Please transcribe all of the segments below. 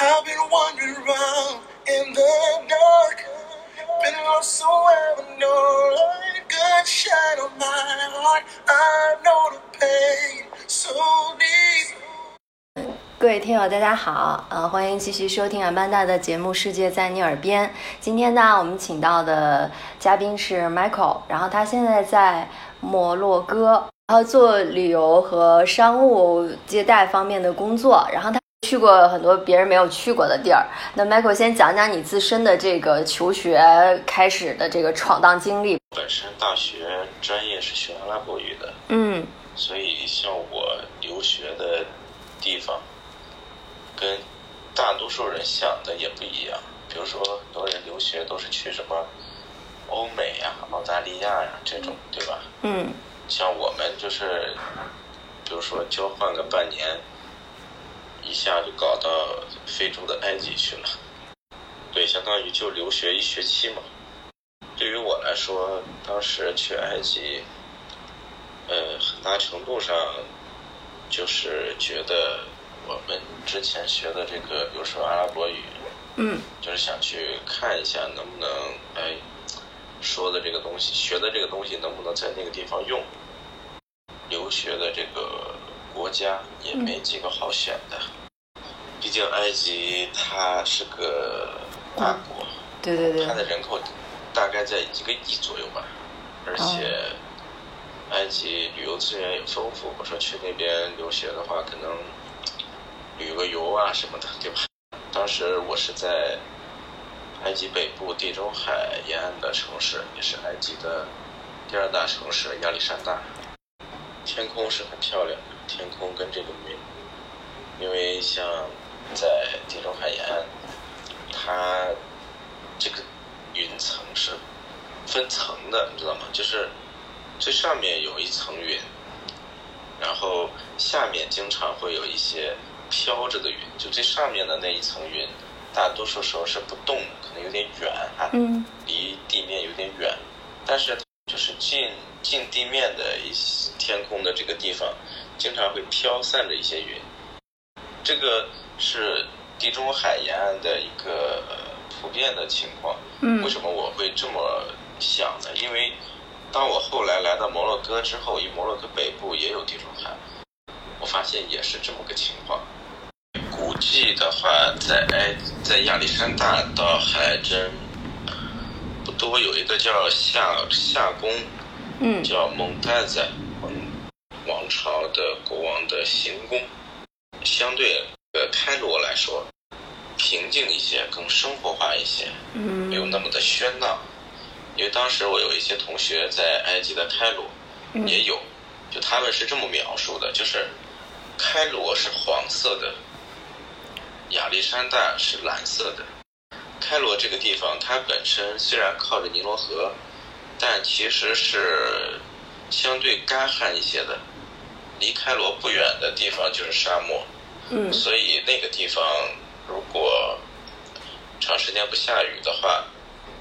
I've been wandering around in the dark. Been lost so I have no light. Good shine on my heart. I know the pain so deep. 各位听友，大家好，呃，欢迎继续收听阿曼达的节目《世界在你耳边》。今天呢，我们请到的嘉宾是 Michael，然后他现在在摩洛哥，然后做旅游和商务接待方面的工作，然后他去过很多别人没有去过的地儿。那 Michael 先讲讲你自身的这个求学开始的这个闯荡经历。本身大学专业是学阿拉伯语的，嗯所以像我留学的地方，跟大多数人想的也不一样。比如说，很多人留学都是去什么欧美呀、澳大利亚呀这种，对吧？嗯像我们就是，比如说交换个半年，一下就搞到非洲的埃及去了，对，相当于就留学一学期嘛。对于我来说，当时去埃及，呃，很大程度上就是觉得我们之前学的这个，比如说阿拉伯语，嗯就是想去看一下能不能哎说的这个东西，学的这个东西能不能在那个地方用。留学的这个国家也没几个好选的，毕竟埃及它是个大国，对对对它，的人口大概在一个亿左右吧，而且埃及旅游资源也丰富。我说去那边留学的话，可能旅个游啊什么的，对吧？当时我是在埃及北部地中海沿岸的城市，也是埃及的第二大城市亚历山大。天空是很漂亮的，天空跟这个云，因为像在地中海沿岸，它这个云层是分层的，你知道吗？就是最上面有一层云，然后下面经常会有一些飘着的云，就最上面的那一层云，大多数时候是不动的，可能有点远啊，嗯离地面有点远，但是就是近近地面的一些天空的这个地方，经常会飘散着一些云。这个是地中海沿岸的一个呃普遍的情况。嗯为什么我会这么想呢？因为当我后来来到摩洛哥之后，以摩洛哥北部也有地中海，我发现也是这么个情况。古迹的话，在埃在亚历山大倒还真不多，有一个叫夏夏宫，嗯叫蒙太在蒙王朝的国王的行宫，相对呃开罗来说平静一些，更生活化一些。没有嗯那么的喧闹。因为当时我有一些同学在埃及的开罗也有，就他们是这么描述的，就是开罗是黄色的，亚历山大是蓝色的。开罗这个地方，它本身虽然靠着尼罗河，但其实是相对干旱一些的。离开罗不远的地方就是沙漠，嗯所以那个地方如果长时间不下雨的话，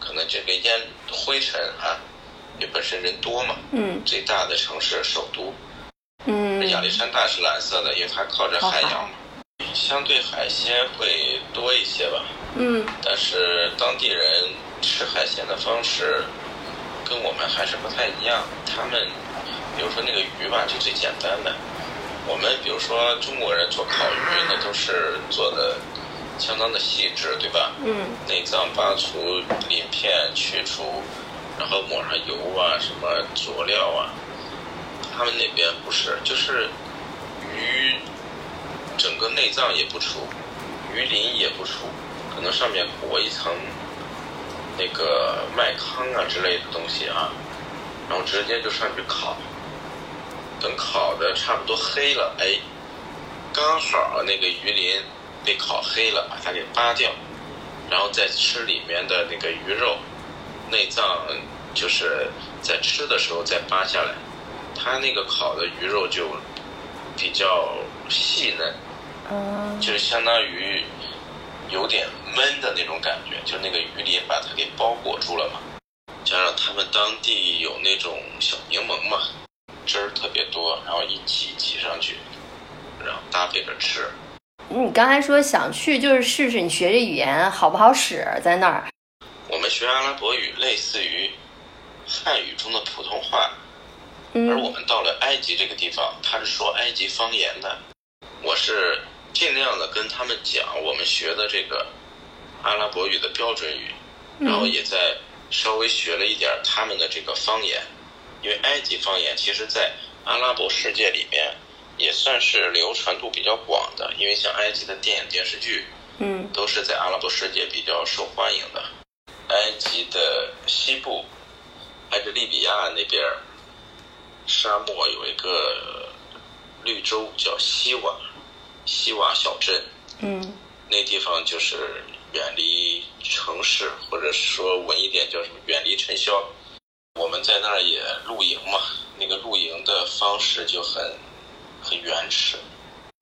可能这个烟灰尘啊，因为本身人多嘛，嗯最大的城市首都嗯亚历山大是蓝色的，因为它靠着海洋嘛，相对海鲜会多一些吧。嗯但是当地人吃海鲜的方式跟我们还是不太一样。他们比如说那个鱼吧，就最简单的。我们比如说中国人做烤鱼，那都是做的相当的细致，对吧？嗯内脏拔除、鳞片去除，然后抹上油啊，什么佐料啊。他们那边不是，就是鱼整个内脏也不除，鱼鳞也不除，可能上面裹一层那个麦糠啊之类的东西啊，然后直接就上去烤。等烤的差不多黑了，哎，刚好那个鱼鳞被烤黑了，把它给扒掉，然后再吃里面的那个鱼肉，内脏就是在吃的时候再扒下来，它那个烤的鱼肉就比较细嫩，嗯就是相当于有点闷的那种感觉，就那个鱼鳞把它给包裹住了嘛。加上他们当地有那种小柠檬嘛，汁儿特别多，然后一挤挤上去，然后搭配着吃。你刚才说想去，就是试试你学这语言好不好使，在那儿。我们学阿拉伯语类似于汉语中的普通话，而我嗯们到了埃及这个地方，他是说埃及方言的。我是尽量的跟他们讲我们学的这个阿拉伯语的标准语，然后也在稍微学了一点他们的这个方言，因为埃及方言其实在阿拉伯世界里面也算是流传度比较广的，因为像埃及的电影电视剧嗯都是在阿拉伯世界比较受欢迎的。埃及的西部，挨着利比亚那边沙漠有一个绿洲叫西瓦，西瓦小镇，嗯那地方就是远离城市，或者说稳一点叫什么远离尘嚣。我们在那儿也露营嘛，那个露营的方式就很很原始，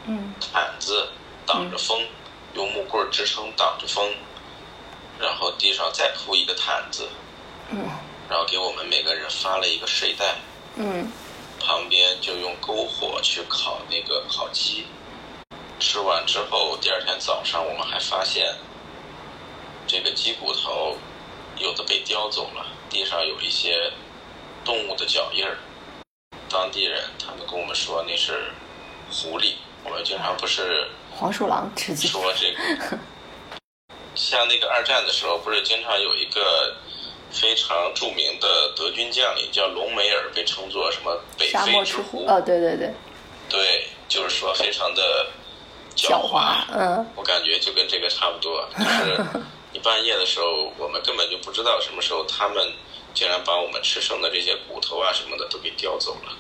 嗯毯子挡着风，用木棍支撑挡着风，然后地上再铺一个毯子，嗯然后给我们每个人发了一个睡袋，嗯旁边就用篝火去烤那个烤鸡。吃完之后，第二天早上我们还发现，这个鸡骨头有的被叼走了，地上有一些动物的脚印儿。当地人他们跟我们说那是狐狸，我们经常不是黄鼠狼吃鸡。说这个，像那个二战的时候，不是经常有一个非常著名的德军将领叫隆美尔，被称作什么北沙非之狐？哦，对对对，对，就是说非常的狡猾。猾。嗯我感觉就跟这个差不多，就是 你半夜的时候，我们根本就不知道什么时候他们竟然把我们吃剩的这些骨头啊什么的都给叼走了。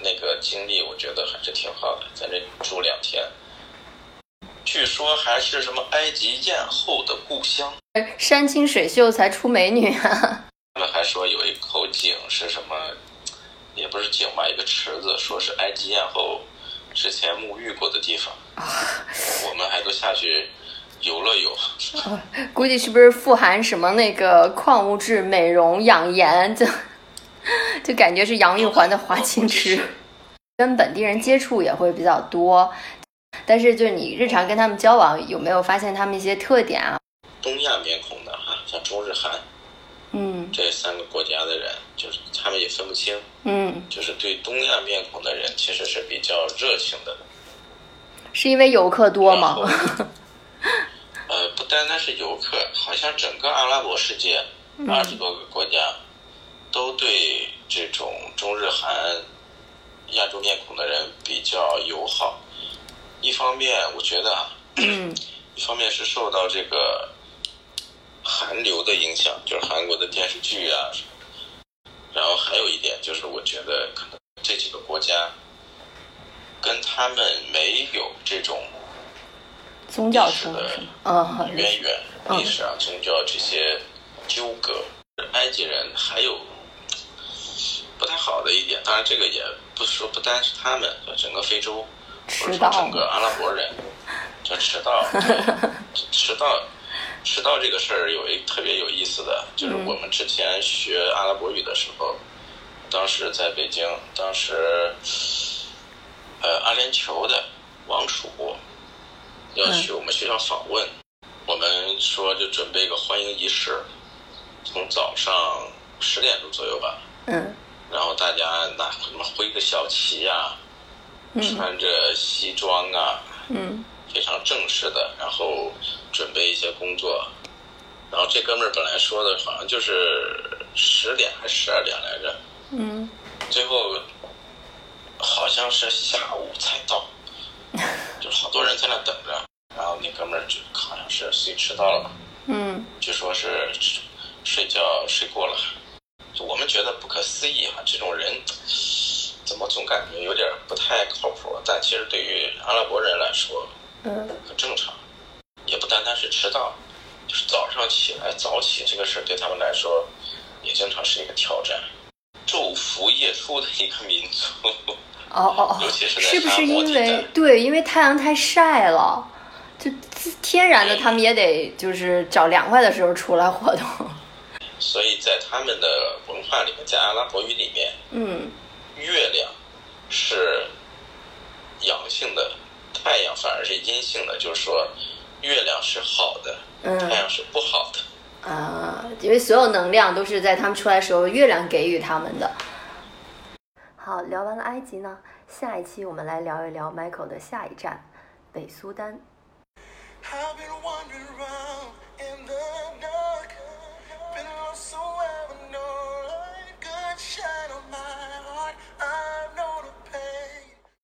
那个经历我觉得还是挺好的，在这住两天。据说还是什么埃及艳后的故乡，山清水秀才出美女啊。他们还说有一口井是什么，也不是井吧，一个池子，说是埃及艳后之前沐浴过的地方。我们还都下去游了游。估计是不是富含什么那个矿物质、美容养颜，就 就感觉是杨玉环的华清池。跟本地人接触也会比较多，但是就是你日常跟他们交往，有没有发现他们一些特点啊？东亚面孔的哈，像中日韩嗯这三个国家的人，就是他们也分不清，嗯，就是对东亚面孔的人其实是比较热情的。是因为游客多吗？呃，不单单是游客，好像整个阿拉伯世界二十多个国家都对这种中日韩亚洲面孔的人比较友好。一方面，我觉得啊，嗯。一方面是受到这个韩流的影响，就是韩国的电视剧啊，然后还有一点就是，我觉得可能这几个国家跟他们没有这种宗教历史的渊源、嗯。历史啊、宗教这些纠葛。埃及人还有不太好的一点，当然这个也不是说不单是他们，整个非洲或者说整个阿拉伯人，就迟到，对迟到，迟到这个事儿有一特别有意思的，就是嗯我们之前学阿拉伯语的时候，当时在北京，当时呃阿联酋的王储要去我们学校访问，我们说就准备个欢迎仪式，从早上十点钟左右吧，嗯。然后大家拿什么挥个小旗呀、嗯。穿着西装啊，嗯。非常正式的，然后准备一些工作。然后这哥们儿本来说的好像就是十点还是十二点来着，嗯。最后好像是下午才到，就好多人在那等着。那哥们儿就好像是睡迟到了吧，嗯据说是睡觉睡过了。就我们觉得不可思议啊，这种人怎么总感觉有点不太靠谱？但其实对于阿拉伯人来说嗯很正常，也不单单是迟到，就是早上起来早起这个事儿对他们来说也经常是一个挑战。昼伏夜出的一个民族，哦哦哦，尤其是在是不是因为对，因为太阳太晒了，天然的他们也得就是找凉快的时候出来活动。所以在他们的文化里面，在阿拉伯语里面，嗯月亮是阳性的，太太阳反而是阴性的，就是说月亮是好的，嗯太阳是不好的。啊，因为所有能量都是在他们出来的时候，月亮给予他们的。好，聊完了埃及呢，下一期我们来聊一聊 Michael 的下一站——北苏丹。I've been wandering around.